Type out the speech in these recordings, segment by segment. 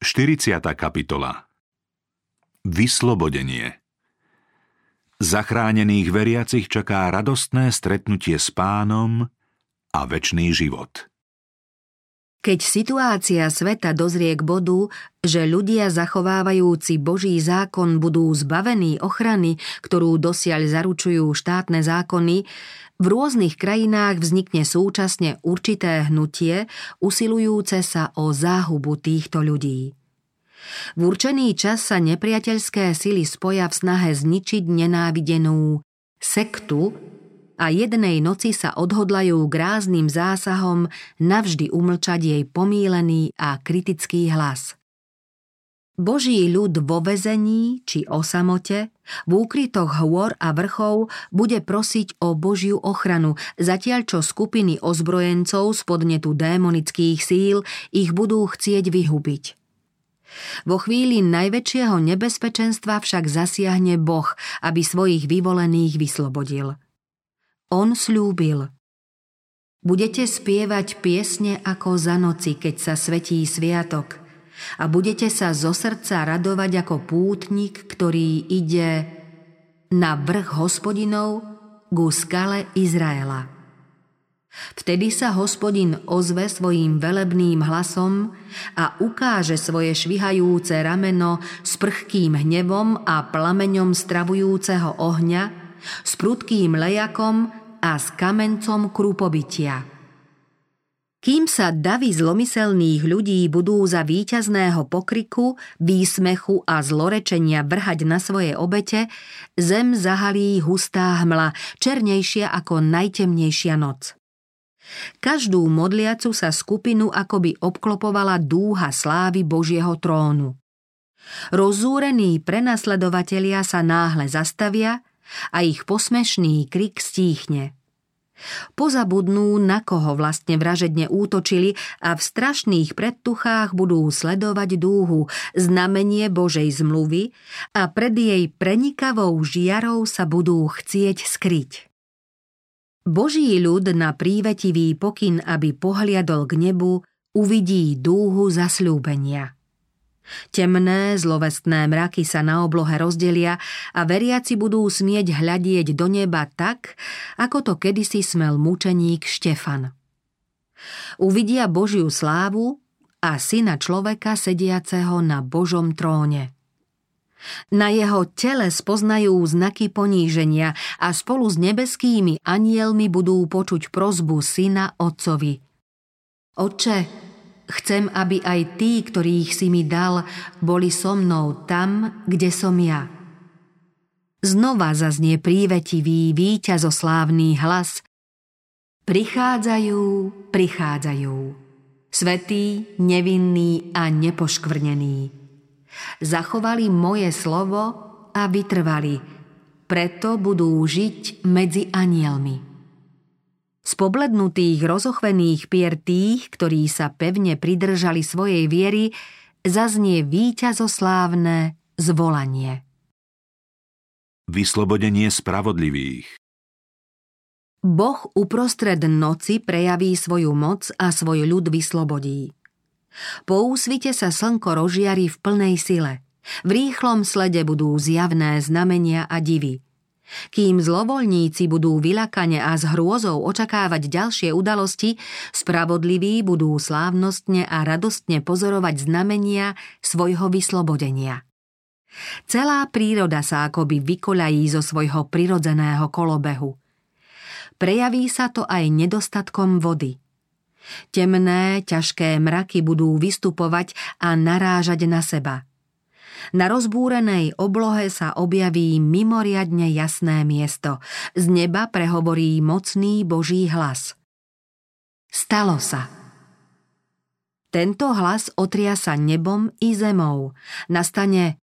40. kapitola Vyslobodenie Zachránených veriacich čaká radostné stretnutie s pánom a väčší život. Keď situácia sveta dozrie k bodu, že ľudia zachovávajúci Boží zákon budú zbavení ochrany, ktorú dosiaľ zaručujú štátne zákony, v rôznych krajinách vznikne súčasne určité hnutie, usilujúce sa o záhubu týchto ľudí. V určený čas sa nepriateľské sily spoja v snahe zničiť nenávidenú sektu, a jednej noci sa odhodlajú k rázným zásahom navždy umlčať jej pomílený a kritický hlas. Boží ľud vo vezení či o samote, v úkrytoch hôr a vrchov bude prosiť o Božiu ochranu, zatiaľ čo skupiny ozbrojencov z podnetu démonických síl ich budú chcieť vyhubiť. Vo chvíli najväčšieho nebezpečenstva však zasiahne Boh, aby svojich vyvolených vyslobodil. On slúbil. Budete spievať piesne ako za noci, keď sa svetí sviatok a budete sa zo srdca radovať ako pútnik, ktorý ide na vrch hospodinov ku skale Izraela. Vtedy sa hospodin ozve svojim velebným hlasom a ukáže svoje švihajúce rameno s prchkým hnevom a plameňom stravujúceho ohňa, s prudkým lejakom a s kamencom krúpobytia. Kým sa davy zlomyselných ľudí budú za víťazného pokriku, výsmechu a zlorečenia vrhať na svoje obete, zem zahalí hustá hmla, černejšia ako najtemnejšia noc. Každú modliacu sa skupinu akoby obklopovala dúha slávy Božieho trónu. Rozúrení prenasledovatelia sa náhle zastavia a ich posmešný krik stíchne. Pozabudnú, na koho vlastne vražedne útočili a v strašných predtuchách budú sledovať dúhu, znamenie Božej zmluvy a pred jej prenikavou žiarou sa budú chcieť skryť. Boží ľud na prívetivý pokyn, aby pohliadol k nebu, uvidí dúhu zasľúbenia. Temné, zlovestné mraky sa na oblohe rozdelia a veriaci budú smieť hľadieť do neba tak, ako to kedysi smel mučeník Štefan. Uvidia Božiu slávu a syna človeka sediaceho na Božom tróne. Na jeho tele spoznajú znaky poníženia a spolu s nebeskými anielmi budú počuť prozbu syna otcovi. Oče, Chcem, aby aj tí, ktorých si mi dal, boli so mnou tam, kde som ja. Znova zaznie prívetivý, víťazoslávny hlas. Prichádzajú, prichádzajú. Svetý, nevinný a nepoškvrnený. Zachovali moje slovo a vytrvali, preto budú žiť medzi anielmi. Z poblednutých rozochvených pier tých, ktorí sa pevne pridržali svojej viery, zaznie víťazoslávne zvolanie. Vyslobodenie spravodlivých Boh uprostred noci prejaví svoju moc a svoj ľud vyslobodí. Po úsvite sa slnko rozžiari v plnej sile. V rýchlom slede budú zjavné znamenia a divy – kým zlovoľníci budú vylakane a s hrôzou očakávať ďalšie udalosti, spravodliví budú slávnostne a radostne pozorovať znamenia svojho vyslobodenia. Celá príroda sa akoby vykoľají zo svojho prirodzeného kolobehu. Prejaví sa to aj nedostatkom vody. Temné, ťažké mraky budú vystupovať a narážať na seba – na rozbúrenej oblohe sa objaví mimoriadne jasné miesto. Z neba prehovorí mocný Boží hlas. Stalo sa. Tento hlas otriasa nebom i zemou. Nastane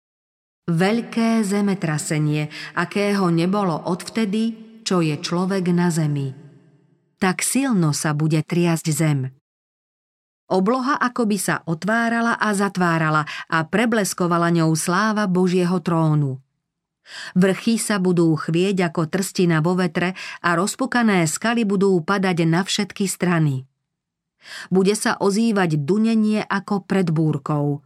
veľké zemetrasenie, akého nebolo odvtedy, čo je človek na zemi. Tak silno sa bude triasť zem. Obloha akoby sa otvárala a zatvárala a prebleskovala ňou sláva Božieho trónu. Vrchy sa budú chvieť ako trstina vo vetre a rozpukané skaly budú padať na všetky strany. Bude sa ozývať dunenie ako pred búrkou.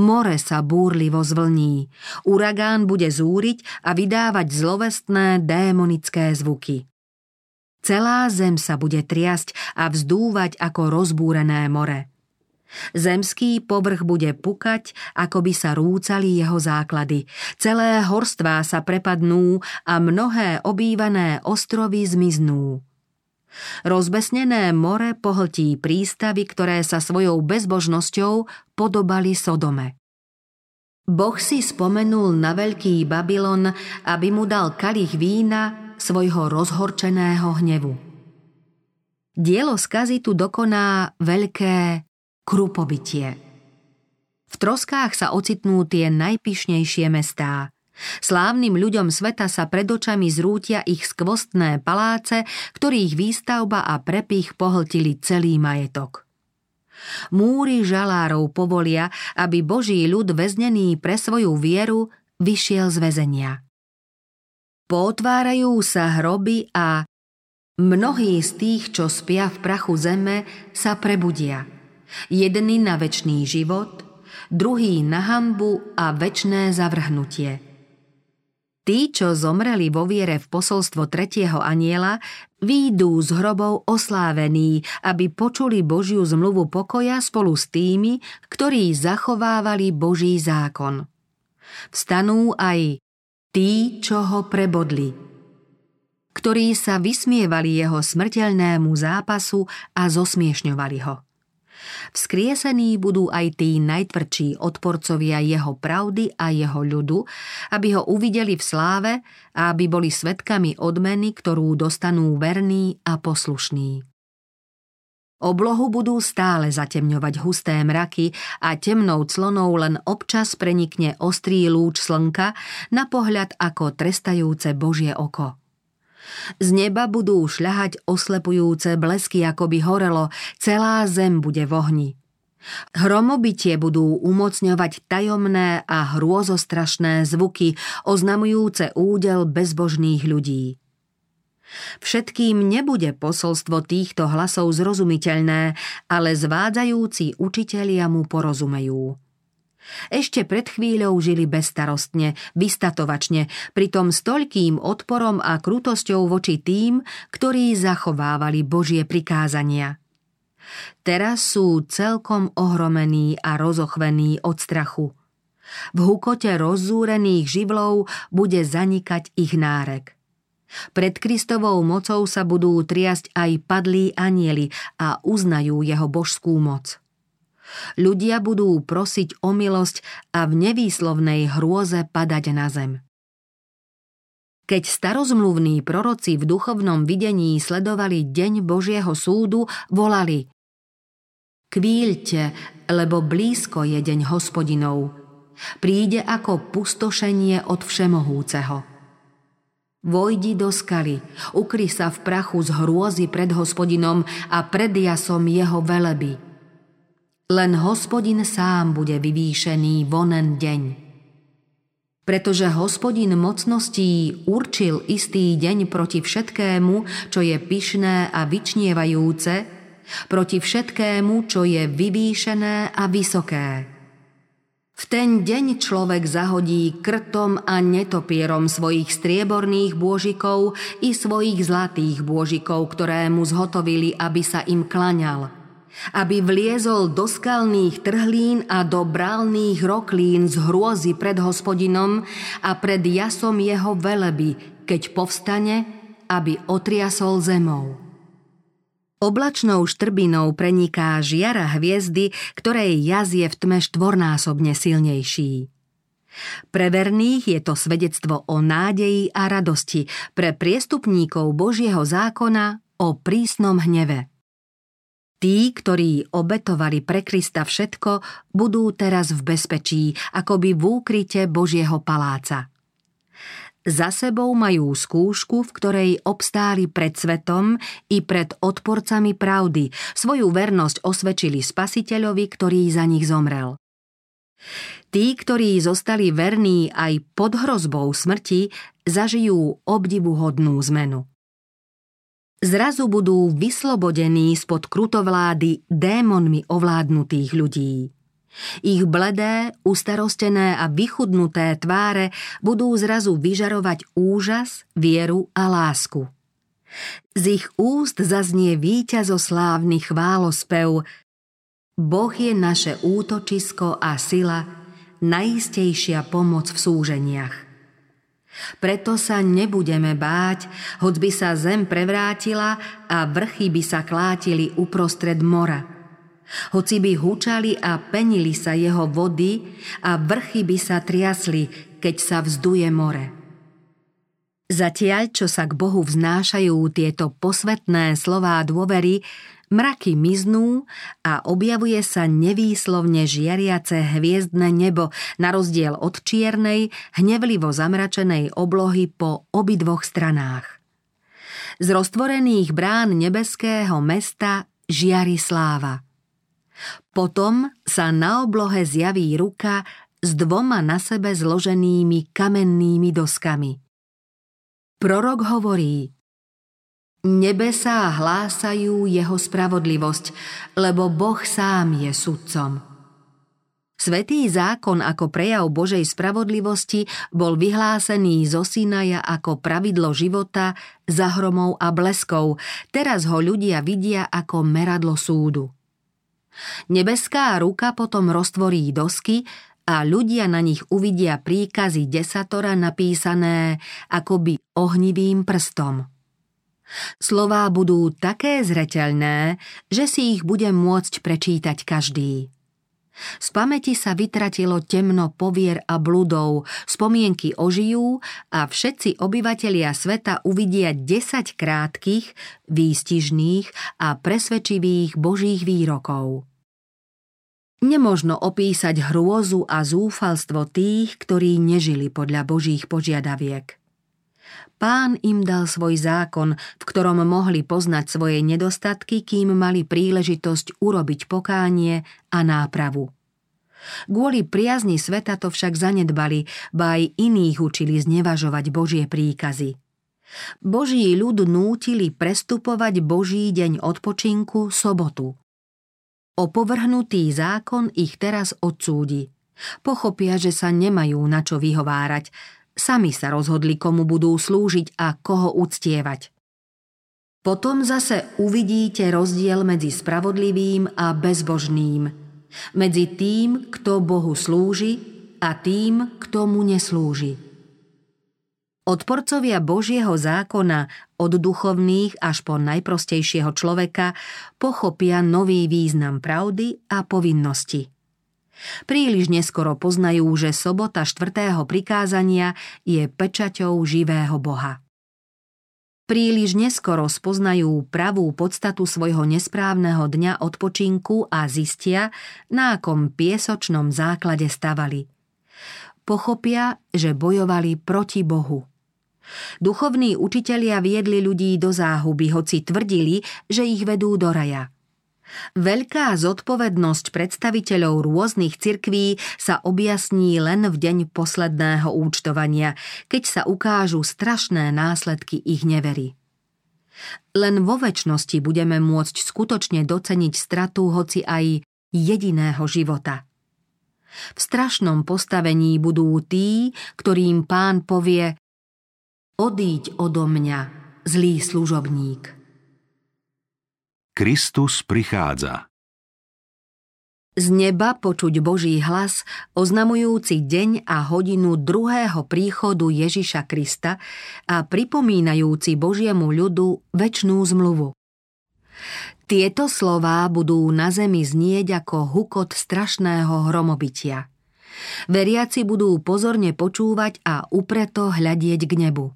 More sa búrlivo zvlní. Uragán bude zúriť a vydávať zlovestné démonické zvuky. Celá zem sa bude triasť a vzdúvať ako rozbúrené more. Zemský povrch bude pukať, ako by sa rúcali jeho základy. Celé horstvá sa prepadnú a mnohé obývané ostrovy zmiznú. Rozbesnené more pohltí prístavy, ktoré sa svojou bezbožnosťou podobali Sodome. Boh si spomenul na veľký Babylon, aby mu dal kalich vína svojho rozhorčeného hnevu. Dielo skazy tu dokoná veľké krupobytie. V troskách sa ocitnú tie najpišnejšie mestá. Slávnym ľuďom sveta sa pred očami zrútia ich skvostné paláce, ktorých výstavba a prepich pohltili celý majetok. Múry žalárov povolia, aby Boží ľud väznený pre svoju vieru vyšiel z väzenia. Potvárajú sa hroby a mnohí z tých, čo spia v prachu zeme, sa prebudia – Jedný na väčší život, druhý na hambu a väčné zavrhnutie. Tí, čo zomreli vo viere v posolstvo tretieho aniela, výjdú z hrobov oslávení, aby počuli Božiu zmluvu pokoja spolu s tými, ktorí zachovávali Boží zákon. Vstanú aj tí, čo ho prebodli, ktorí sa vysmievali jeho smrteľnému zápasu a zosmiešňovali ho. Vzkriesení budú aj tí najtvrdší odporcovia jeho pravdy a jeho ľudu, aby ho uvideli v sláve a aby boli svetkami odmeny, ktorú dostanú verní a poslušní. Oblohu budú stále zatemňovať husté mraky a temnou clonou len občas prenikne ostrý lúč slnka na pohľad ako trestajúce Božie oko. Z neba budú šľahať oslepujúce blesky, ako by horelo, celá zem bude v ohni. Hromobitie budú umocňovať tajomné a hrôzostrašné zvuky, oznamujúce údel bezbožných ľudí. Všetkým nebude posolstvo týchto hlasov zrozumiteľné, ale zvádzajúci učitelia mu porozumejú. Ešte pred chvíľou žili bezstarostne, vystatovačne, pritom s toľkým odporom a krutosťou voči tým, ktorí zachovávali Božie prikázania. Teraz sú celkom ohromení a rozochvení od strachu. V hukote rozzúrených živlov bude zanikať ich nárek. Pred Kristovou mocou sa budú triasť aj padlí anieli a uznajú jeho božskú moc. Ľudia budú prosiť o milosť a v nevýslovnej hrôze padať na zem. Keď starozmluvní proroci v duchovnom videní sledovali deň Božieho súdu, volali Kvíľte, lebo blízko je deň hospodinov. Príde ako pustošenie od Všemohúceho. Vojdi do skaly, ukry sa v prachu z hrôzy pred hospodinom a pred jasom jeho veleby – len hospodin sám bude vyvýšený vonen deň. Pretože hospodin mocností určil istý deň proti všetkému, čo je pyšné a vyčnievajúce, proti všetkému, čo je vyvýšené a vysoké. V ten deň človek zahodí krtom a netopierom svojich strieborných bôžikov i svojich zlatých bôžikov, ktoré mu zhotovili, aby sa im klaňal – aby vliezol do skalných trhlín a do brálných roklín z hrôzy pred hospodinom a pred jasom jeho veleby, keď povstane, aby otriasol zemou. Oblačnou štrbinou preniká žiara hviezdy, ktorej jaz je v tme štvornásobne silnejší. Pre verných je to svedectvo o nádeji a radosti, pre priestupníkov Božieho zákona o prísnom hneve. Tí, ktorí obetovali pre Krista všetko, budú teraz v bezpečí, akoby v úkryte Božieho paláca. Za sebou majú skúšku, v ktorej obstáli pred svetom i pred odporcami pravdy, svoju vernosť osvedčili spasiteľovi, ktorý za nich zomrel. Tí, ktorí zostali verní aj pod hrozbou smrti, zažijú obdivuhodnú zmenu. Zrazu budú vyslobodení spod krutovlády démonmi ovládnutých ľudí. Ich bledé, ustarostené a vychudnuté tváre budú zrazu vyžarovať úžas, vieru a lásku. Z ich úst zaznie víťazoslávny chválospev Boh je naše útočisko a sila, najistejšia pomoc v súženiach. Preto sa nebudeme báť, hoď by sa zem prevrátila a vrchy by sa klátili uprostred mora – hoci by hučali a penili sa jeho vody a vrchy by sa triasli, keď sa vzduje more. Zatiaľ, čo sa k Bohu vznášajú tieto posvetné slová dôvery, mraky miznú a objavuje sa nevýslovne žiariace hviezdne nebo na rozdiel od čiernej, hnevlivo zamračenej oblohy po obidvoch stranách. Z roztvorených brán nebeského mesta žiari sláva – potom sa na oblohe zjaví ruka s dvoma na sebe zloženými kamennými doskami. Prorok hovorí Nebesá hlásajú jeho spravodlivosť, lebo Boh sám je sudcom. Svetý zákon ako prejav Božej spravodlivosti bol vyhlásený zo Sinaja ako pravidlo života za hromou a bleskov. Teraz ho ľudia vidia ako meradlo súdu. Nebeská ruka potom roztvorí dosky a ľudia na nich uvidia príkazy desatora napísané akoby ohnivým prstom. Slová budú také zreteľné, že si ich bude môcť prečítať každý. Z pamäti sa vytratilo temno povier a bludov, spomienky ožijú a všetci obyvatelia sveta uvidia 10 krátkých, výstižných a presvedčivých božích výrokov. Nemožno opísať hrôzu a zúfalstvo tých, ktorí nežili podľa Božích požiadaviek. Pán im dal svoj zákon, v ktorom mohli poznať svoje nedostatky, kým mali príležitosť urobiť pokánie a nápravu. Kvôli priazni sveta to však zanedbali, ba aj iných učili znevažovať Božie príkazy. Boží ľud nútili prestupovať Boží deň odpočinku sobotu. Opovrhnutý zákon ich teraz odsúdi. Pochopia, že sa nemajú na čo vyhovárať. Sami sa rozhodli, komu budú slúžiť a koho uctievať. Potom zase uvidíte rozdiel medzi spravodlivým a bezbožným. Medzi tým, kto Bohu slúži a tým, kto mu neslúži. Odporcovia Božieho zákona od duchovných až po najprostejšieho človeka pochopia nový význam pravdy a povinnosti. Príliš neskoro poznajú, že sobota štvrtého prikázania je pečaťou živého Boha. Príliš neskoro spoznajú pravú podstatu svojho nesprávneho dňa odpočinku a zistia, na akom piesočnom základe stavali. Pochopia, že bojovali proti Bohu. Duchovní učitelia viedli ľudí do záhuby, hoci tvrdili, že ich vedú do raja. Veľká zodpovednosť predstaviteľov rôznych cirkví sa objasní len v deň posledného účtovania, keď sa ukážu strašné následky ich nevery. Len vo väčšnosti budeme môcť skutočne doceniť stratu hoci aj jediného života. V strašnom postavení budú tí, ktorým pán povie Odíď odo mňa, zlý služobník. Kristus prichádza. Z neba počuť Boží hlas, oznamujúci deň a hodinu druhého príchodu Ježiša Krista a pripomínajúci Božiemu ľudu väčšnú zmluvu. Tieto slová budú na zemi znieť ako hukot strašného hromobytia. Veriaci budú pozorne počúvať a upreto hľadieť k nebu.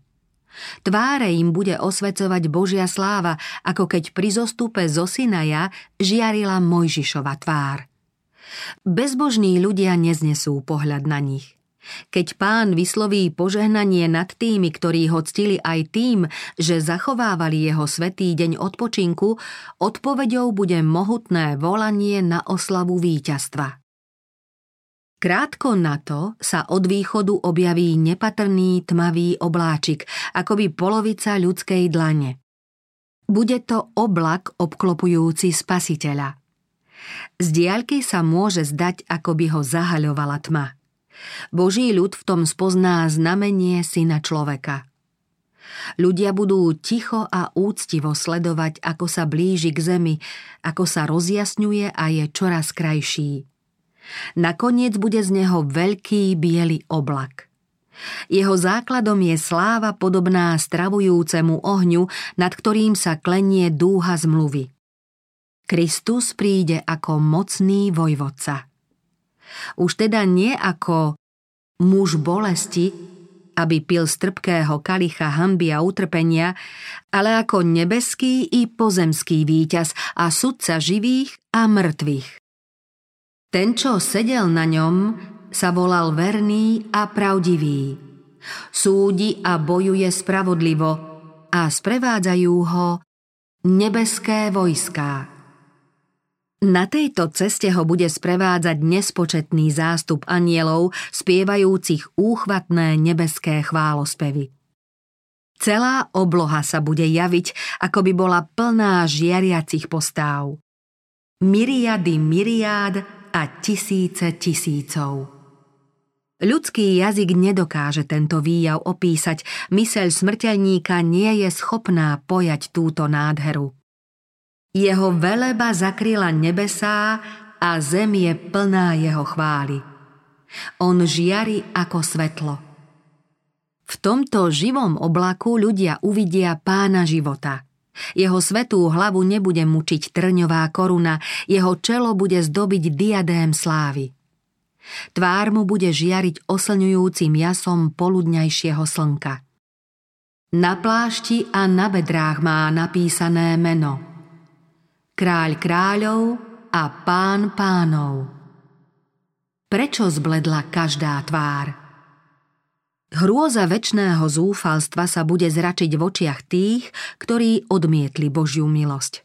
Tváre im bude osvecovať Božia sláva, ako keď pri zostupe zo Sinaja žiarila Mojžišova tvár. Bezbožní ľudia neznesú pohľad na nich. Keď pán vysloví požehnanie nad tými, ktorí ho ctili aj tým, že zachovávali jeho svetý deň odpočinku, odpoveďou bude mohutné volanie na oslavu víťazstva. Krátko na to sa od východu objaví nepatrný tmavý obláčik, akoby polovica ľudskej dlane. Bude to oblak obklopujúci spasiteľa. Z diaľky sa môže zdať, ako by ho zahaľovala tma. Boží ľud v tom spozná znamenie syna človeka. Ľudia budú ticho a úctivo sledovať, ako sa blíži k zemi, ako sa rozjasňuje a je čoraz krajší. Nakoniec bude z neho veľký biely oblak. Jeho základom je sláva podobná stravujúcemu ohňu, nad ktorým sa klenie dúha zmluvy. Kristus príde ako mocný vojvodca. Už teda nie ako muž bolesti, aby pil z trpkého kalicha hamby a utrpenia, ale ako nebeský i pozemský víťaz a sudca živých a mŕtvych. Ten, čo sedel na ňom, sa volal verný a pravdivý. Súdi a bojuje spravodlivo a sprevádzajú ho nebeské vojská. Na tejto ceste ho bude sprevádzať nespočetný zástup anielov, spievajúcich úchvatné nebeské chválospevy. Celá obloha sa bude javiť, ako by bola plná žiariacich postáv. Myriady myriád a tisíce tisícov. Ľudský jazyk nedokáže tento výjav opísať, myseľ smrteľníka nie je schopná pojať túto nádheru. Jeho veleba zakryla nebesá a zem je plná jeho chvály. On žiari ako svetlo. V tomto živom oblaku ľudia uvidia pána života – jeho svetú hlavu nebude mučiť trňová koruna, jeho čelo bude zdobiť diadém slávy. Tvár mu bude žiariť oslňujúcim jasom poludňajšieho slnka. Na plášti a na bedrách má napísané meno. Kráľ kráľov a pán pánov. Prečo zbledla každá tvár? Hrôza väčšného zúfalstva sa bude zračiť v očiach tých, ktorí odmietli Božiu milosť.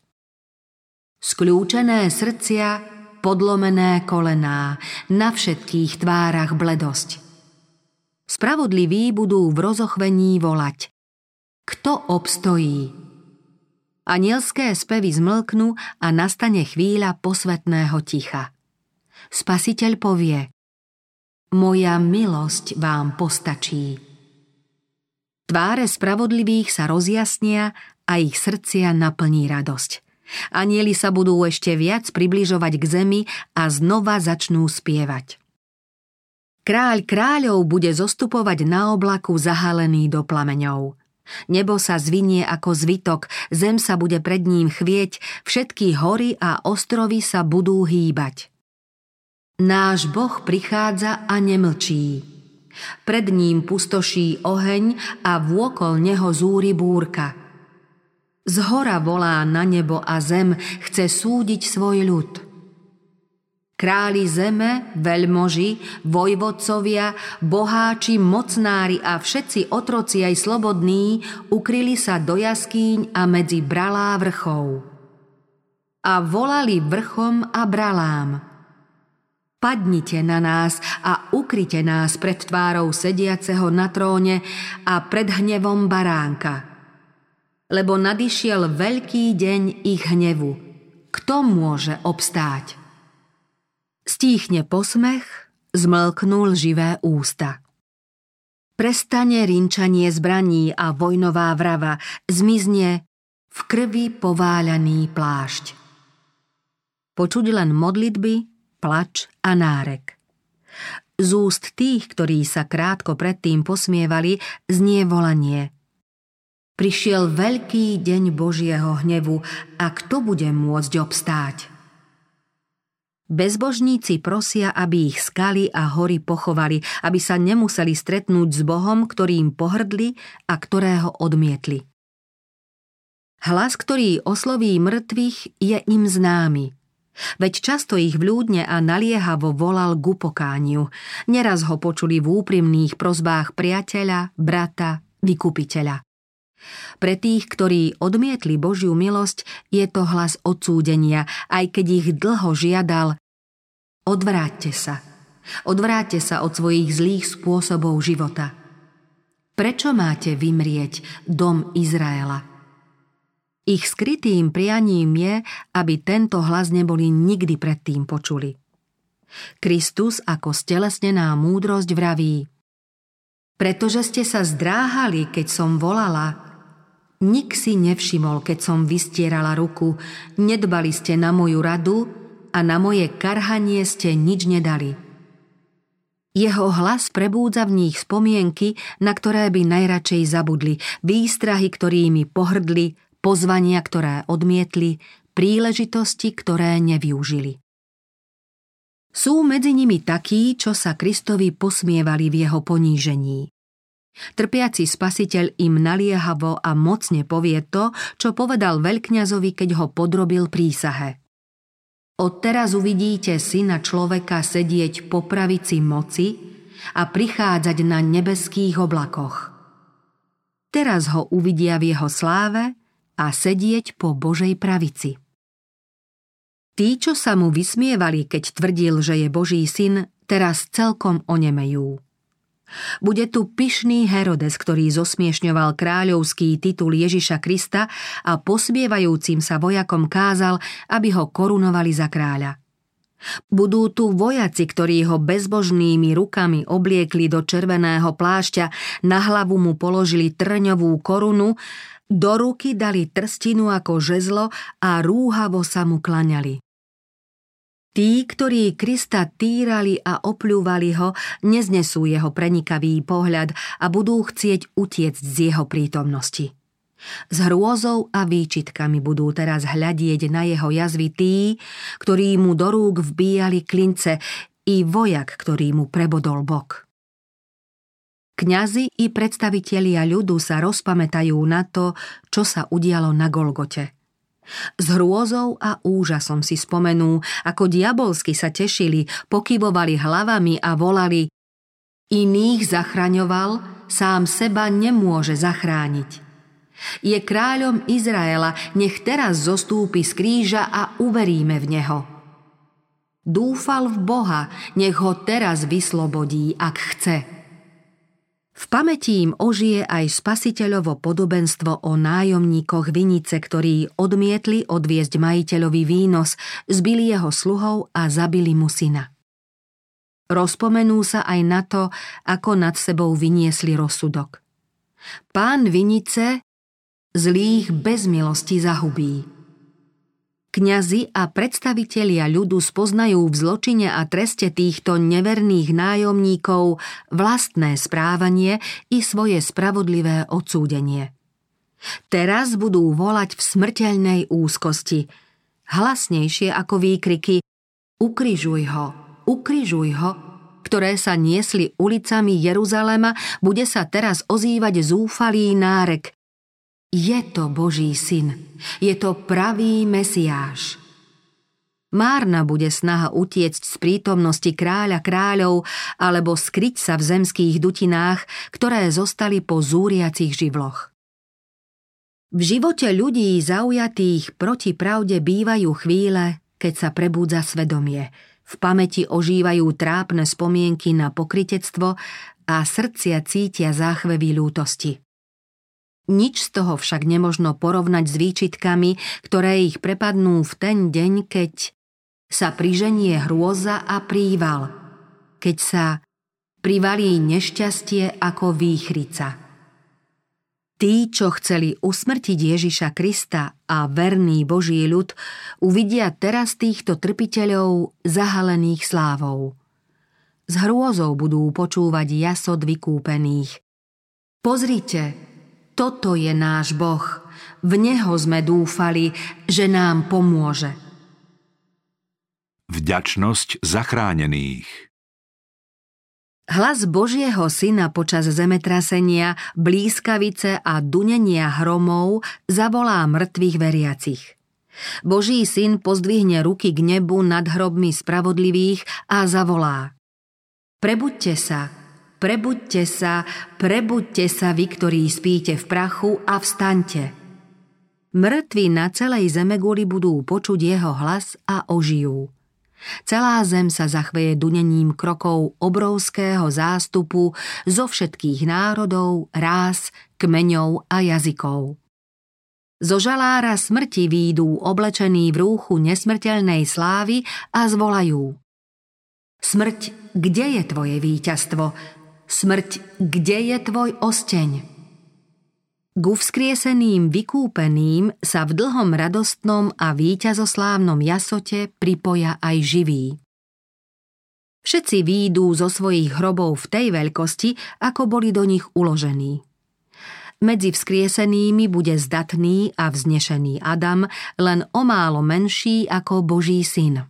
Skľúčené srdcia, podlomené kolená, na všetkých tvárach bledosť. Spravodliví budú v rozochvení volať Kto obstojí? Anielské spevy zmlknú a nastane chvíľa posvetného ticha. Spasiteľ povie – moja milosť vám postačí. Tváre spravodlivých sa rozjasnia a ich srdcia naplní radosť. Anieli sa budú ešte viac približovať k zemi a znova začnú spievať. Kráľ kráľov bude zostupovať na oblaku zahalený do plameňov. Nebo sa zvinie ako zvitok, zem sa bude pred ním chvieť, všetky hory a ostrovy sa budú hýbať. Náš Boh prichádza a nemlčí. Pred ním pustoší oheň a vôkol neho zúri búrka. Z hora volá na nebo a zem, chce súdiť svoj ľud. Králi zeme, veľmoži, vojvodcovia, boháči, mocnári a všetci otroci aj slobodní ukryli sa do jaskýň a medzi bralá vrchov. A volali vrchom a bralám – Padnite na nás a ukryte nás pred tvárou sediaceho na tróne a pred hnevom baránka. Lebo nadišiel veľký deň ich hnevu. Kto môže obstáť? Stíchne posmech, zmlknul živé ústa. Prestane rinčanie zbraní a vojnová vrava, zmizne v krvi pováľaný plášť. Počuť len modlitby, plač a nárek. Z úst tých, ktorí sa krátko predtým posmievali, znie volanie. Prišiel veľký deň Božieho hnevu a kto bude môcť obstáť? Bezbožníci prosia, aby ich skaly a hory pochovali, aby sa nemuseli stretnúť s Bohom, ktorým pohrdli a ktorého odmietli. Hlas, ktorý osloví mŕtvych, je im známy. Veď často ich vľúdne a naliehavo volal k upokániu. Neraz ho počuli v úprimných prozbách priateľa, brata, vykupiteľa. Pre tých, ktorí odmietli Božiu milosť, je to hlas odsúdenia, aj keď ich dlho žiadal Odvráťte sa. Odvráťte sa od svojich zlých spôsobov života. Prečo máte vymrieť dom Izraela? Ich skrytým prianím je, aby tento hlas neboli nikdy predtým počuli. Kristus ako stelesnená múdrosť vraví Pretože ste sa zdráhali, keď som volala, nik si nevšimol, keď som vystierala ruku, nedbali ste na moju radu a na moje karhanie ste nič nedali. Jeho hlas prebúdza v nich spomienky, na ktoré by najradšej zabudli, výstrahy, ktorými pohrdli, pozvania, ktoré odmietli, príležitosti, ktoré nevyužili. Sú medzi nimi takí, čo sa Kristovi posmievali v jeho ponížení. Trpiaci spasiteľ im naliehavo a mocne povie to, čo povedal veľkňazovi, keď ho podrobil prísahe. Odteraz uvidíte syna človeka sedieť po pravici moci a prichádzať na nebeských oblakoch. Teraz ho uvidia v jeho sláve a sedieť po Božej pravici. Tí, čo sa mu vysmievali, keď tvrdil, že je Boží syn, teraz celkom onemejú. Bude tu pyšný Herodes, ktorý zosmiešňoval kráľovský titul Ježiša Krista a posmievajúcim sa vojakom kázal, aby ho korunovali za kráľa. Budú tu vojaci, ktorí ho bezbožnými rukami obliekli do červeného plášťa, na hlavu mu položili trňovú korunu do ruky dali trstinu ako žezlo a rúhavo sa mu klaňali. Tí, ktorí Krista týrali a opľúvali ho, neznesú jeho prenikavý pohľad a budú chcieť utiecť z jeho prítomnosti. S hrôzou a výčitkami budú teraz hľadieť na jeho jazvy tí, ktorí mu do rúk vbíjali klince, i vojak, ktorý mu prebodol bok. Kňazi i predstavitelia ľudu sa rozpamätajú na to, čo sa udialo na Golgote. S hrôzou a úžasom si spomenú, ako diabolsky sa tešili, pokyvovali hlavami a volali Iných zachraňoval, sám seba nemôže zachrániť. Je kráľom Izraela, nech teraz zostúpi z kríža a uveríme v neho. Dúfal v Boha, nech ho teraz vyslobodí, ak chce. V pamäti im ožije aj spasiteľovo podobenstvo o nájomníkoch vinice, ktorí odmietli odviesť majiteľovi výnos, zbili jeho sluhov a zabili mu syna. Rozpomenú sa aj na to, ako nad sebou vyniesli rozsudok. Pán vinice zlých bez milosti zahubí. Kňazi a predstavitelia ľudu spoznajú v zločine a treste týchto neverných nájomníkov vlastné správanie i svoje spravodlivé odsúdenie. Teraz budú volať v smrteľnej úzkosti, hlasnejšie ako výkriky Ukrižuj ho, ukrižuj ho, ktoré sa niesli ulicami Jeruzalema, bude sa teraz ozývať zúfalý nárek je to Boží syn. Je to pravý Mesiáš. Márna bude snaha utiecť z prítomnosti kráľa kráľov alebo skryť sa v zemských dutinách, ktoré zostali po zúriacich živloch. V živote ľudí zaujatých proti pravde bývajú chvíle, keď sa prebúdza svedomie. V pamäti ožívajú trápne spomienky na pokritectvo a srdcia cítia záchvevy lútosti. Nič z toho však nemožno porovnať s výčitkami, ktoré ich prepadnú v ten deň, keď sa priženie hrôza a príval, keď sa privalí nešťastie ako výchrica. Tí, čo chceli usmrtiť Ježiša Krista a verný Boží ľud, uvidia teraz týchto trpiteľov zahalených slávou. S hrôzou budú počúvať jasod vykúpených. Pozrite, toto je náš Boh. V Neho sme dúfali, že nám pomôže. Vďačnosť zachránených Hlas Božieho syna počas zemetrasenia, blízkavice a dunenia hromov zavolá mŕtvych veriacich. Boží syn pozdvihne ruky k nebu nad hrobmi spravodlivých a zavolá Prebuďte sa, Prebuďte sa, prebuďte sa vy, ktorí spíte v prachu a vstaňte. Mŕtvi na celej zemeguli budú počuť jeho hlas a ožijú. Celá zem sa zachveje dunením krokov obrovského zástupu zo všetkých národov, rás, kmeňov a jazykov. Zo žalára smrti výjdú oblečení v rúchu nesmrteľnej slávy a zvolajú. Smrť, kde je tvoje víťazstvo? Smrť, kde je tvoj osteň? Ku vzkrieseným vykúpeným sa v dlhom radostnom a víťazoslávnom jasote pripoja aj živí. Všetci výjdú zo svojich hrobov v tej veľkosti, ako boli do nich uložení. Medzi vzkriesenými bude zdatný a vznešený Adam, len o málo menší ako Boží syn.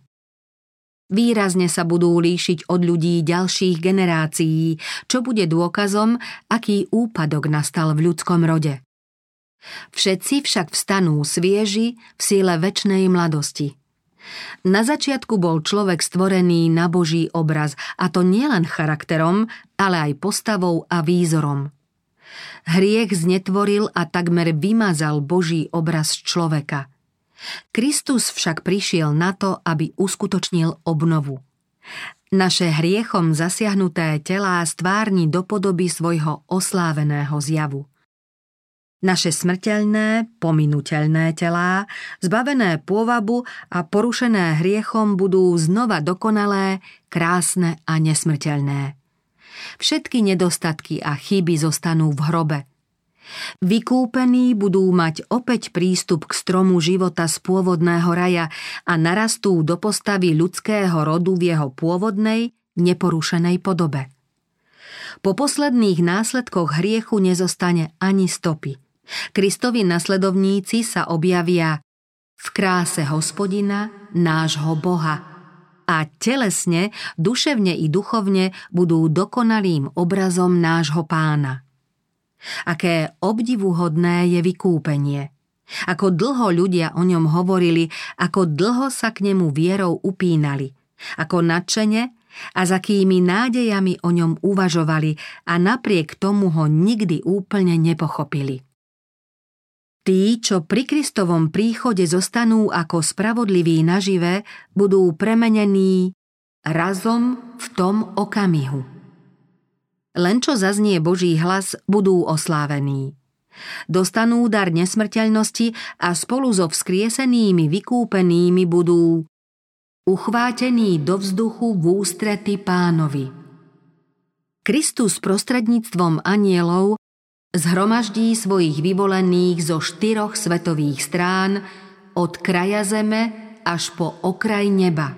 Výrazne sa budú líšiť od ľudí ďalších generácií, čo bude dôkazom, aký úpadok nastal v ľudskom rode. Všetci však vstanú svieži v síle väčšnej mladosti. Na začiatku bol človek stvorený na Boží obraz, a to nielen charakterom, ale aj postavou a výzorom. Hriech znetvoril a takmer vymazal Boží obraz človeka. Kristus však prišiel na to, aby uskutočnil obnovu. Naše hriechom zasiahnuté telá stvárni do podoby svojho osláveného zjavu. Naše smrteľné, pominuteľné telá, zbavené pôvabu a porušené hriechom budú znova dokonalé, krásne a nesmrteľné. Všetky nedostatky a chyby zostanú v hrobe. Vykúpení budú mať opäť prístup k stromu života z pôvodného raja a narastú do postavy ľudského rodu v jeho pôvodnej, neporušenej podobe. Po posledných následkoch hriechu nezostane ani stopy. Kristovi nasledovníci sa objavia v kráse hospodina, nášho Boha, a telesne, duševne i duchovne budú dokonalým obrazom nášho pána. Aké obdivuhodné je vykúpenie. Ako dlho ľudia o ňom hovorili, ako dlho sa k nemu vierou upínali, ako nadšene a za akými nádejami o ňom uvažovali a napriek tomu ho nikdy úplne nepochopili. Tí, čo pri Kristovom príchode zostanú ako spravodliví nažive, budú premenení razom v tom okamihu. Len čo zaznie Boží hlas, budú oslávení. Dostanú dar nesmrteľnosti a spolu so vzkriesenými vykúpenými budú uchvátení do vzduchu v ústrety pánovi. Kristus prostredníctvom anielov zhromaždí svojich vyvolených zo štyroch svetových strán od kraja zeme až po okraj neba.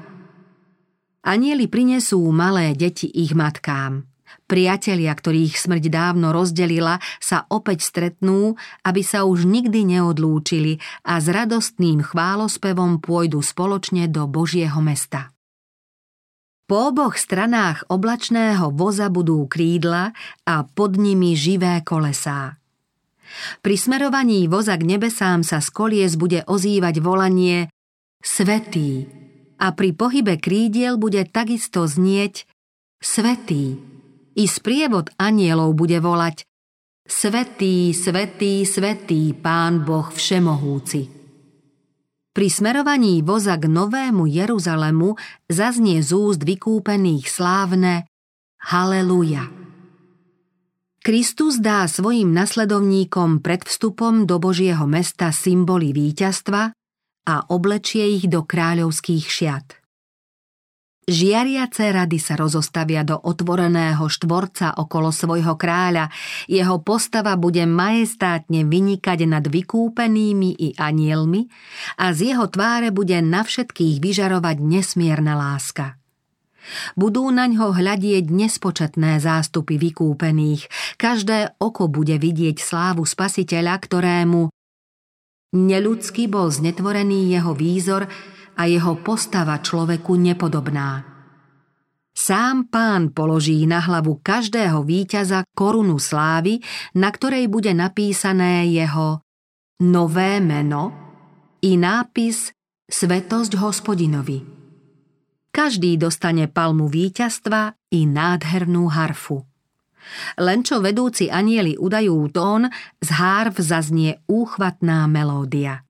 Anieli prinesú malé deti ich matkám. Priatelia, ktorých smrť dávno rozdelila, sa opäť stretnú, aby sa už nikdy neodlúčili a s radostným chválospevom pôjdu spoločne do Božieho mesta. Po oboch stranách oblačného voza budú krídla a pod nimi živé kolesá. Pri smerovaní voza k nebesám sa z kolies bude ozývať volanie Svetý a pri pohybe krídiel bude takisto znieť Svetý. I sprievod anielov bude volať Svetý, svetý, svetý, Pán Boh Všemohúci. Pri smerovaní voza k Novému Jeruzalemu zaznie z úst vykúpených slávne Haleluja. Kristus dá svojim nasledovníkom pred vstupom do Božieho mesta symboly víťazstva a oblečie ich do kráľovských šiat. Žiariace rady sa rozostavia do otvoreného štvorca okolo svojho kráľa. Jeho postava bude majestátne vynikať nad vykúpenými i anielmi a z jeho tváre bude na všetkých vyžarovať nesmierna láska. Budú na ňo hľadieť nespočetné zástupy vykúpených. Každé oko bude vidieť slávu spasiteľa, ktorému neľudský bol znetvorený jeho výzor a jeho postava človeku nepodobná. Sám pán položí na hlavu každého víťaza korunu slávy, na ktorej bude napísané jeho nové meno i nápis Svetosť hospodinovi. Každý dostane palmu víťazstva i nádhernú harfu. Len čo vedúci anieli udajú tón, z hárv zaznie úchvatná melódia.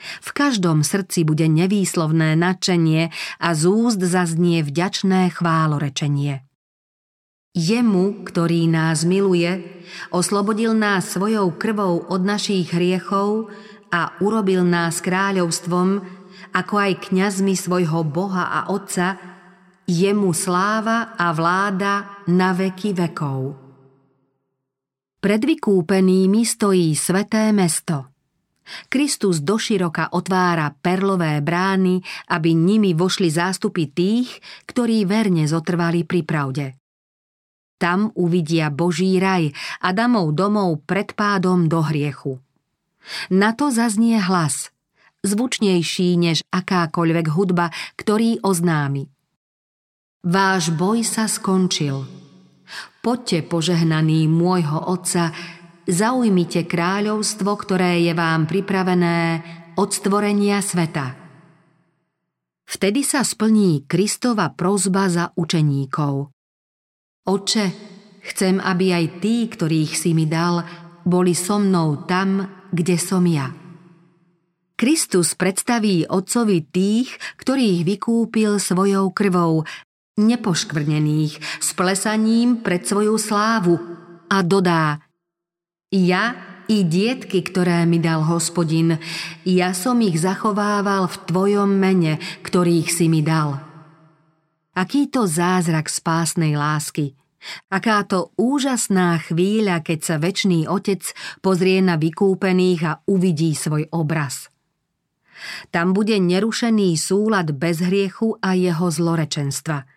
V každom srdci bude nevýslovné nadšenie a z úst zaznie vďačné chválorečenie. Jemu, ktorý nás miluje, oslobodil nás svojou krvou od našich hriechov a urobil nás kráľovstvom, ako aj kňazmi svojho Boha a Otca, jemu sláva a vláda na veky vekov. Pred vykúpenými stojí sveté mesto. Kristus doširoka otvára perlové brány, aby nimi vošli zástupy tých, ktorí verne zotrvali pri pravde. Tam uvidia Boží raj Adamov domov pred pádom do hriechu. Na to zaznie hlas, zvučnejší než akákoľvek hudba, ktorý oznámi – Váš boj sa skončil. Poďte požehnaný môjho Otca, zaujmite kráľovstvo, ktoré je vám pripravené od stvorenia sveta. Vtedy sa splní Kristova prozba za učeníkov. Oče, chcem, aby aj tí, ktorých si mi dal, boli so mnou tam, kde som ja. Kristus predstaví Otcovi tých, ktorých vykúpil svojou krvou, nepoškvrnených, s plesaním pred svoju slávu a dodá Ja i dietky, ktoré mi dal hospodin, ja som ich zachovával v tvojom mene, ktorých si mi dal. Aký to zázrak spásnej lásky, aká to úžasná chvíľa, keď sa väčší otec pozrie na vykúpených a uvidí svoj obraz. Tam bude nerušený súlad bez hriechu a jeho zlorečenstva –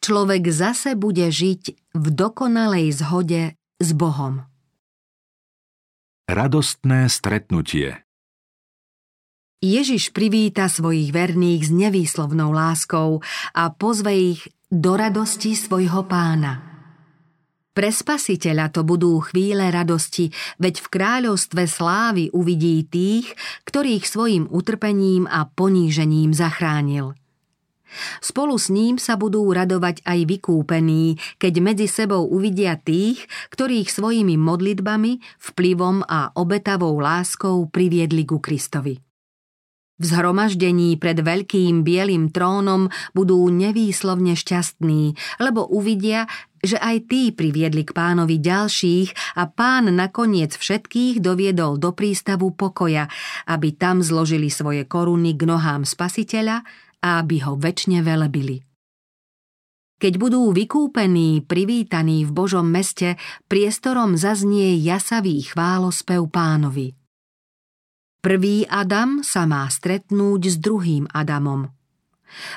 Človek zase bude žiť v dokonalej zhode s Bohom. Radostné stretnutie Ježiš privíta svojich verných s nevýslovnou láskou a pozve ich do radosti svojho pána. Pre spasiteľa to budú chvíle radosti, veď v kráľovstve slávy uvidí tých, ktorých svojim utrpením a ponížením zachránil. Spolu s ním sa budú radovať aj vykúpení, keď medzi sebou uvidia tých, ktorých svojimi modlitbami, vplyvom a obetavou láskou priviedli ku Kristovi. V zhromaždení pred veľkým bielým trónom budú nevýslovne šťastní, lebo uvidia, že aj tí priviedli k pánovi ďalších a pán nakoniec všetkých doviedol do prístavu pokoja, aby tam zložili svoje koruny k nohám spasiteľa a aby ho väčšine velebili. Keď budú vykúpení, privítaní v Božom meste, priestorom zaznie jasavý chválospev pánovi. Prvý Adam sa má stretnúť s druhým Adamom.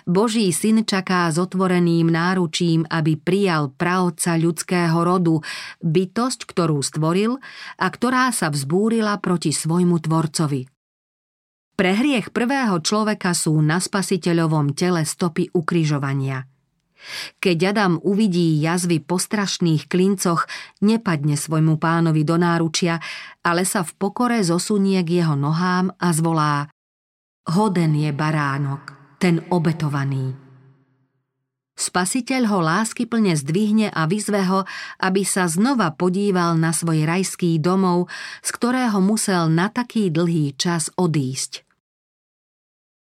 Boží syn čaká s otvoreným náručím, aby prijal praotca ľudského rodu, bytosť, ktorú stvoril a ktorá sa vzbúrila proti svojmu tvorcovi. Pre hriech prvého človeka sú na spasiteľovom tele stopy ukrižovania. Keď Adam uvidí jazvy po strašných klincoch, nepadne svojmu pánovi do náručia, ale sa v pokore zosunie k jeho nohám a zvolá Hoden je baránok, ten obetovaný. Spasiteľ ho lásky plne zdvihne a vyzve ho, aby sa znova podíval na svoj rajský domov, z ktorého musel na taký dlhý čas odísť.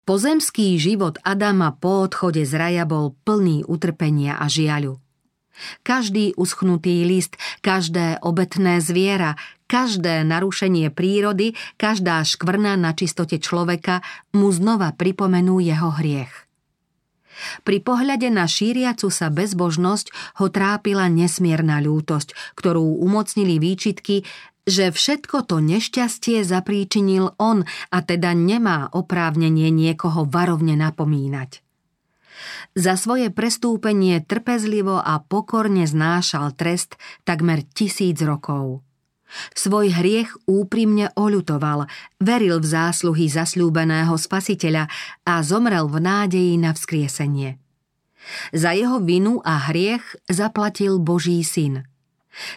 Pozemský život Adama po odchode z raja bol plný utrpenia a žiaľu. Každý uschnutý list, každé obetné zviera, každé narušenie prírody, každá škvrna na čistote človeka mu znova pripomenú jeho hriech. Pri pohľade na šíriacu sa bezbožnosť ho trápila nesmierna ľútosť, ktorú umocnili výčitky, že všetko to nešťastie zapríčinil on a teda nemá oprávnenie niekoho varovne napomínať. Za svoje prestúpenie trpezlivo a pokorne znášal trest takmer tisíc rokov. Svoj hriech úprimne oľutoval, veril v zásluhy zasľúbeného spasiteľa a zomrel v nádeji na vzkriesenie. Za jeho vinu a hriech zaplatil Boží syn.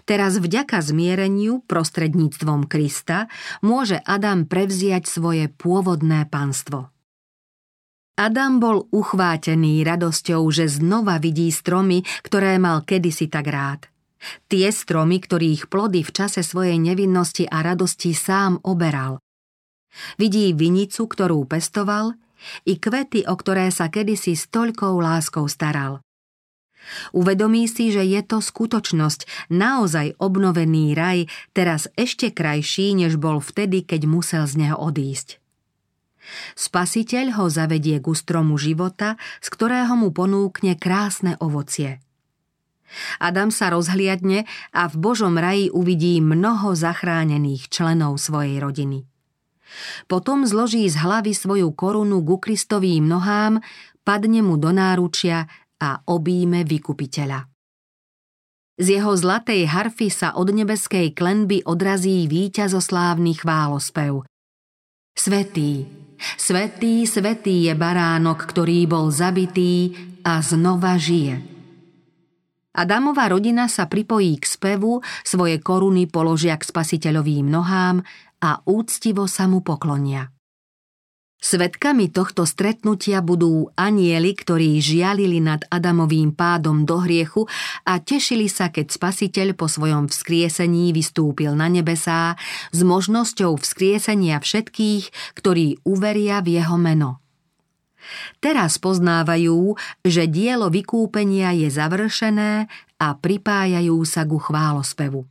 Teraz vďaka zmiereniu prostredníctvom Krista môže Adam prevziať svoje pôvodné panstvo. Adam bol uchvátený radosťou, že znova vidí stromy, ktoré mal kedysi tak rád. Tie stromy, ktorých plody v čase svojej nevinnosti a radosti sám oberal. Vidí vinicu, ktorú pestoval, i kvety, o ktoré sa kedysi s toľkou láskou staral. Uvedomí si, že je to skutočnosť, naozaj obnovený raj, teraz ešte krajší, než bol vtedy, keď musel z neho odísť. Spasiteľ ho zavedie k stromu života, z ktorého mu ponúkne krásne ovocie. Adam sa rozhliadne a v Božom raji uvidí mnoho zachránených členov svojej rodiny. Potom zloží z hlavy svoju korunu ku Kristovým nohám, padne mu do náručia a obíme vykupiteľa. Z jeho zlatej harfy sa od nebeskej klenby odrazí víťazoslávny chválospev. Svetý, svetý, svetý je baránok, ktorý bol zabitý a znova žije. Adamová rodina sa pripojí k spevu, svoje koruny položia k spasiteľovým nohám a úctivo sa mu poklonia. Svetkami tohto stretnutia budú anieli, ktorí žialili nad Adamovým pádom do hriechu a tešili sa, keď spasiteľ po svojom vzkriesení vystúpil na nebesá s možnosťou vzkriesenia všetkých, ktorí uveria v jeho meno. Teraz poznávajú, že dielo vykúpenia je završené a pripájajú sa ku chválospevu.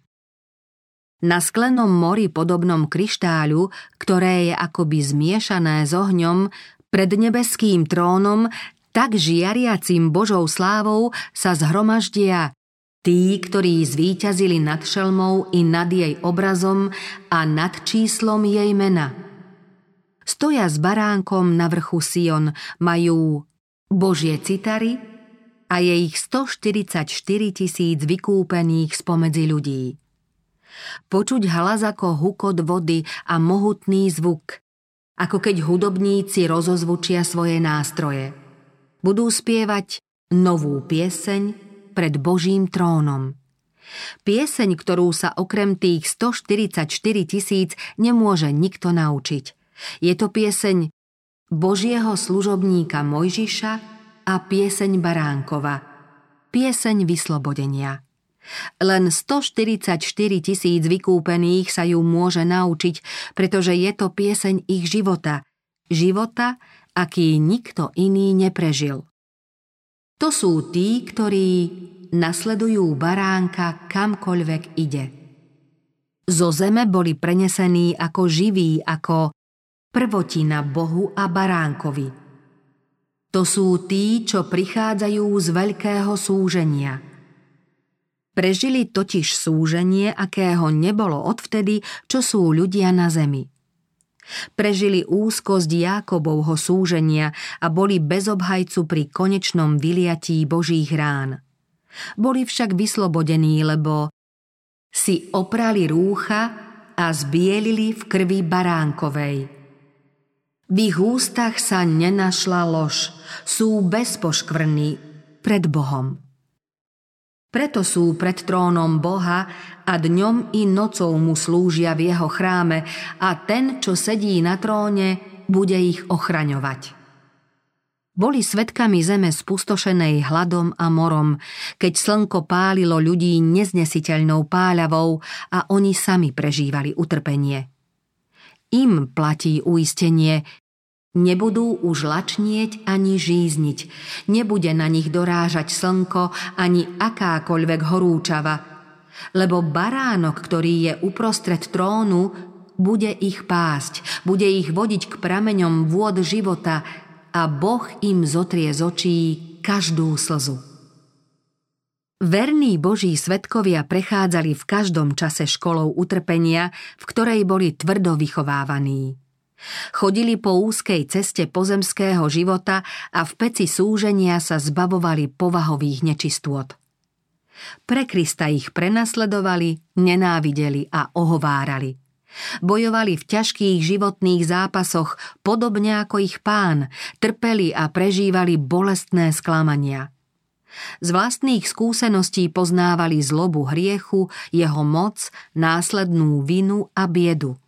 Na sklenom mori podobnom kryštáľu, ktoré je akoby zmiešané s ohňom, pred nebeským trónom, tak žiariacim Božou slávou sa zhromaždia tí, ktorí zvíťazili nad šelmou i nad jej obrazom a nad číslom jej mena. Stoja s baránkom na vrchu Sion, majú Božie citary a je ich 144 tisíc vykúpených spomedzi ľudí. Počuť hlas ako hukot vody a mohutný zvuk, ako keď hudobníci rozozvučia svoje nástroje. Budú spievať novú pieseň pred Božím trónom. Pieseň, ktorú sa okrem tých 144 tisíc nemôže nikto naučiť. Je to pieseň Božieho služobníka Mojžiša a pieseň Baránkova, pieseň vyslobodenia. Len 144 tisíc vykúpených sa ju môže naučiť, pretože je to pieseň ich života. Života, aký nikto iný neprežil. To sú tí, ktorí nasledujú baránka kamkoľvek ide. Zo zeme boli prenesení ako živí, ako prvotina Bohu a baránkovi. To sú tí, čo prichádzajú z veľkého súženia – Prežili totiž súženie, akého nebolo odvtedy, čo sú ľudia na zemi. Prežili úzkosť Jákobovho súženia a boli bez obhajcu pri konečnom vyliatí Božích rán. Boli však vyslobodení, lebo si oprali rúcha a zbielili v krvi baránkovej. V ich ústach sa nenašla lož, sú bezpoškvrní pred Bohom. Preto sú pred trónom Boha a dňom i nocou mu slúžia v jeho chráme a ten, čo sedí na tróne, bude ich ochraňovať. Boli svetkami zeme spustošenej hladom a morom, keď slnko pálilo ľudí neznesiteľnou páľavou a oni sami prežívali utrpenie. Im platí uistenie, Nebudú už lačnieť ani žízniť, nebude na nich dorážať slnko ani akákoľvek horúčava, lebo baránok, ktorý je uprostred trónu, bude ich pásť, bude ich vodiť k prameňom vôd života a Boh im zotrie z očí každú slzu. Verní Boží svetkovia prechádzali v každom čase školou utrpenia, v ktorej boli tvrdo vychovávaní. Chodili po úzkej ceste pozemského života a v peci súženia sa zbavovali povahových nečistôt. Pre Krista ich prenasledovali, nenávideli a ohovárali. Bojovali v ťažkých životných zápasoch, podobne ako ich pán, trpeli a prežívali bolestné sklamania. Z vlastných skúseností poznávali zlobu hriechu, jeho moc, následnú vinu a biedu.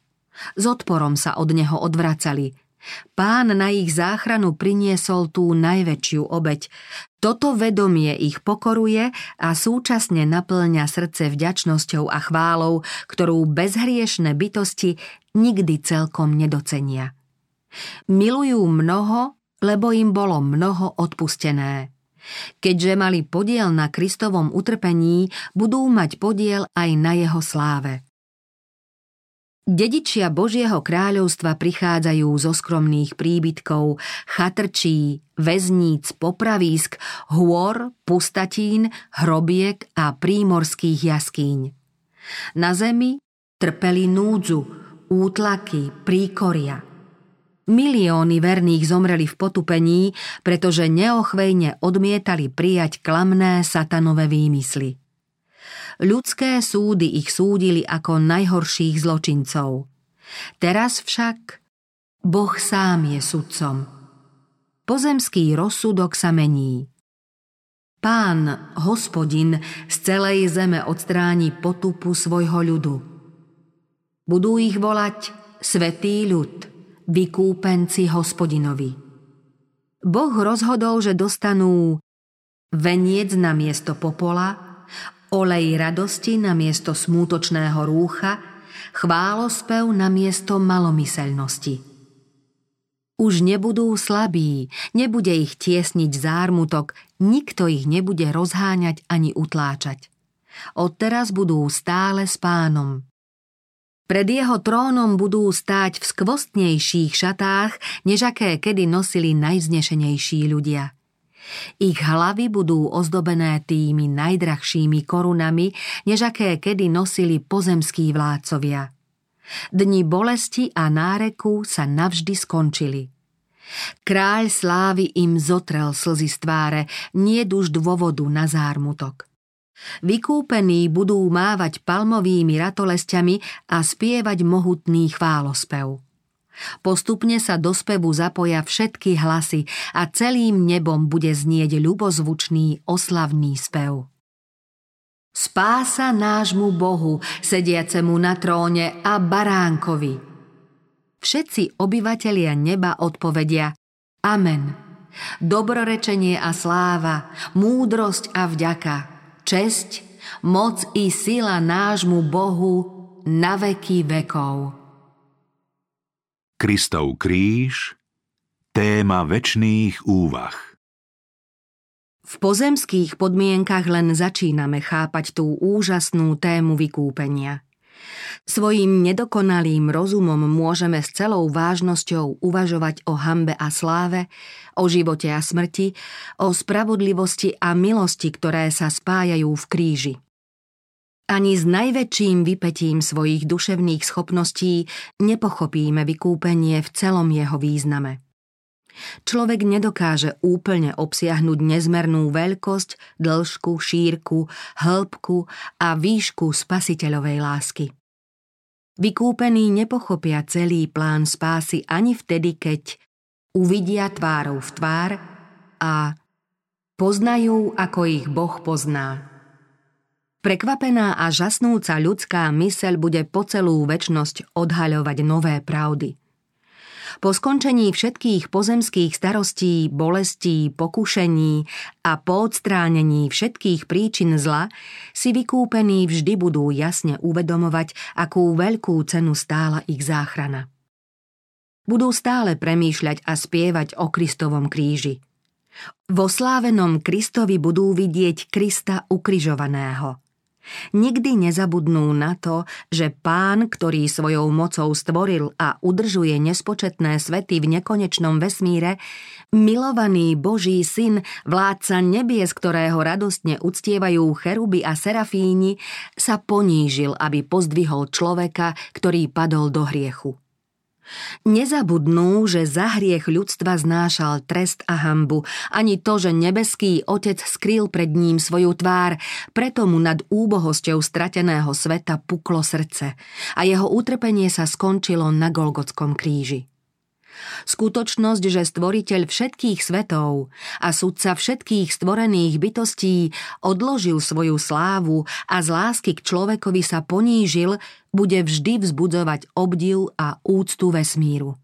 S odporom sa od neho odvracali. Pán na ich záchranu priniesol tú najväčšiu obeď. Toto vedomie ich pokoruje a súčasne naplňa srdce vďačnosťou a chválou, ktorú bezhriešne bytosti nikdy celkom nedocenia. Milujú mnoho, lebo im bolo mnoho odpustené. Keďže mali podiel na Kristovom utrpení, budú mať podiel aj na jeho sláve. Dedičia Božieho kráľovstva prichádzajú zo skromných príbytkov, chatrčí, väzníc, popravísk, hôr, pustatín, hrobiek a prímorských jaskýň. Na zemi trpeli núdzu, útlaky, príkoria. Milióny verných zomreli v potupení, pretože neochvejne odmietali prijať klamné satanové výmysly. Ľudské súdy ich súdili ako najhorších zločincov. Teraz však Boh sám je sudcom. Pozemský rozsudok sa mení. Pán, hospodin, z celej zeme odstráni potupu svojho ľudu. Budú ich volať Svetý ľud, vykúpenci hospodinovi. Boh rozhodol, že dostanú veniec na miesto popola, olej radosti na miesto smútočného rúcha, chválospev na miesto malomyselnosti. Už nebudú slabí, nebude ich tiesniť zármutok, nikto ich nebude rozháňať ani utláčať. Odteraz budú stále s pánom. Pred jeho trónom budú stáť v skvostnejších šatách, než aké kedy nosili najznešenejší ľudia – ich hlavy budú ozdobené tými najdrahšími korunami, než aké kedy nosili pozemskí vládcovia. Dni bolesti a náreku sa navždy skončili. Kráľ slávy im zotrel slzy z tváre, nie už dôvodu na zármutok. Vykúpení budú mávať palmovými ratolestiami a spievať mohutný chválospev. Postupne sa do spevu zapoja všetky hlasy a celým nebom bude znieť ľubozvučný oslavný spev. Spása nášmu Bohu, sediacemu na tróne a baránkovi. Všetci obyvatelia neba odpovedia Amen. Dobrorečenie a sláva, múdrosť a vďaka, česť, moc i sila nášmu Bohu na veky vekov. Kristov kríž, téma väčšných úvah. V pozemských podmienkach len začíname chápať tú úžasnú tému vykúpenia. Svojím nedokonalým rozumom môžeme s celou vážnosťou uvažovať o hambe a sláve, o živote a smrti, o spravodlivosti a milosti, ktoré sa spájajú v kríži. Ani s najväčším vypetím svojich duševných schopností nepochopíme vykúpenie v celom jeho význame. Človek nedokáže úplne obsiahnuť nezmernú veľkosť, dĺžku, šírku, hĺbku a výšku spasiteľovej lásky. Vykúpení nepochopia celý plán spásy ani vtedy, keď uvidia tvárou v tvár a poznajú, ako ich Boh pozná. Prekvapená a žasnúca ľudská myseľ bude po celú väčnosť odhaľovať nové pravdy. Po skončení všetkých pozemských starostí, bolestí, pokušení a po odstránení všetkých príčin zla si vykúpení vždy budú jasne uvedomovať, akú veľkú cenu stála ich záchrana. Budú stále premýšľať a spievať o Kristovom kríži. Vo slávenom Kristovi budú vidieť Krista ukrižovaného – Nikdy nezabudnú na to, že pán, ktorý svojou mocou stvoril a udržuje nespočetné svety v nekonečnom vesmíre, milovaný Boží syn, vládca nebies, ktorého radostne uctievajú cheruby a serafíni, sa ponížil, aby pozdvihol človeka, ktorý padol do hriechu. Nezabudnú, že za hriech ľudstva znášal trest a hambu, ani to, že nebeský otec skrýl pred ním svoju tvár, preto mu nad úbohosťou strateného sveta puklo srdce. A jeho utrpenie sa skončilo na Golgotskom kríži. Skutočnosť, že stvoriteľ všetkých svetov a sudca všetkých stvorených bytostí odložil svoju slávu a z lásky k človekovi sa ponížil, bude vždy vzbudzovať obdiv a úctu vesmíru.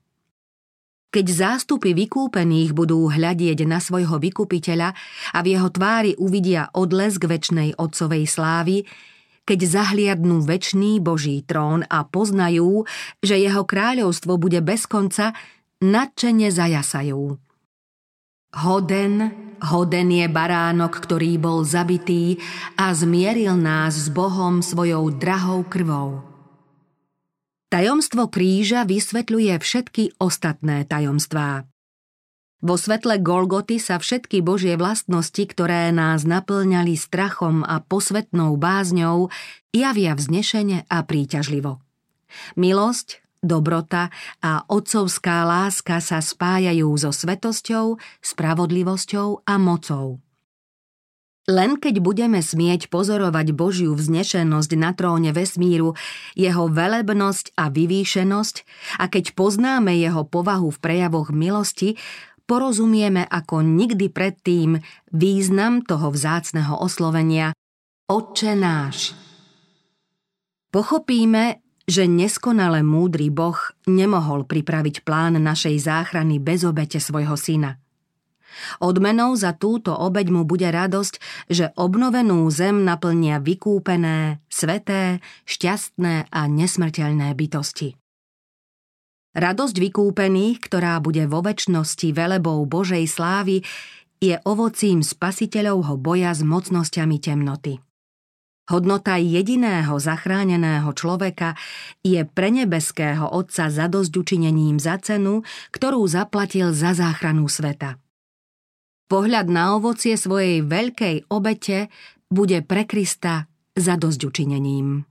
Keď zástupy vykúpených budú hľadieť na svojho vykupiteľa a v jeho tvári uvidia odlesk väčšnej otcovej slávy, keď zahliadnú väčší Boží trón a poznajú, že jeho kráľovstvo bude bez konca, nadšene zajasajú. Hoden, hoden je baránok, ktorý bol zabitý a zmieril nás s Bohom svojou drahou krvou. Tajomstvo kríža vysvetľuje všetky ostatné tajomstvá. Vo svetle Golgoty sa všetky Božie vlastnosti, ktoré nás naplňali strachom a posvetnou bázňou, javia vznešene a príťažlivo. Milosť, dobrota a otcovská láska sa spájajú so svetosťou, spravodlivosťou a mocou. Len keď budeme smieť pozorovať Božiu vznešenosť na tróne vesmíru, jeho velebnosť a vyvýšenosť a keď poznáme jeho povahu v prejavoch milosti, porozumieme ako nikdy predtým význam toho vzácneho oslovenia Otče náš. Pochopíme, že neskonale múdry Boh nemohol pripraviť plán našej záchrany bez obete svojho syna – Odmenou za túto obeď mu bude radosť, že obnovenú zem naplnia vykúpené, sveté, šťastné a nesmrteľné bytosti. Radosť vykúpených, ktorá bude vo väčšnosti velebou Božej slávy, je ovocím spasiteľovho boja s mocnosťami temnoty. Hodnota jediného zachráneného človeka je pre nebeského Otca zadosťučinením za cenu, ktorú zaplatil za záchranu sveta. Pohľad na ovocie svojej veľkej obete bude pre Krista za dosť učinením.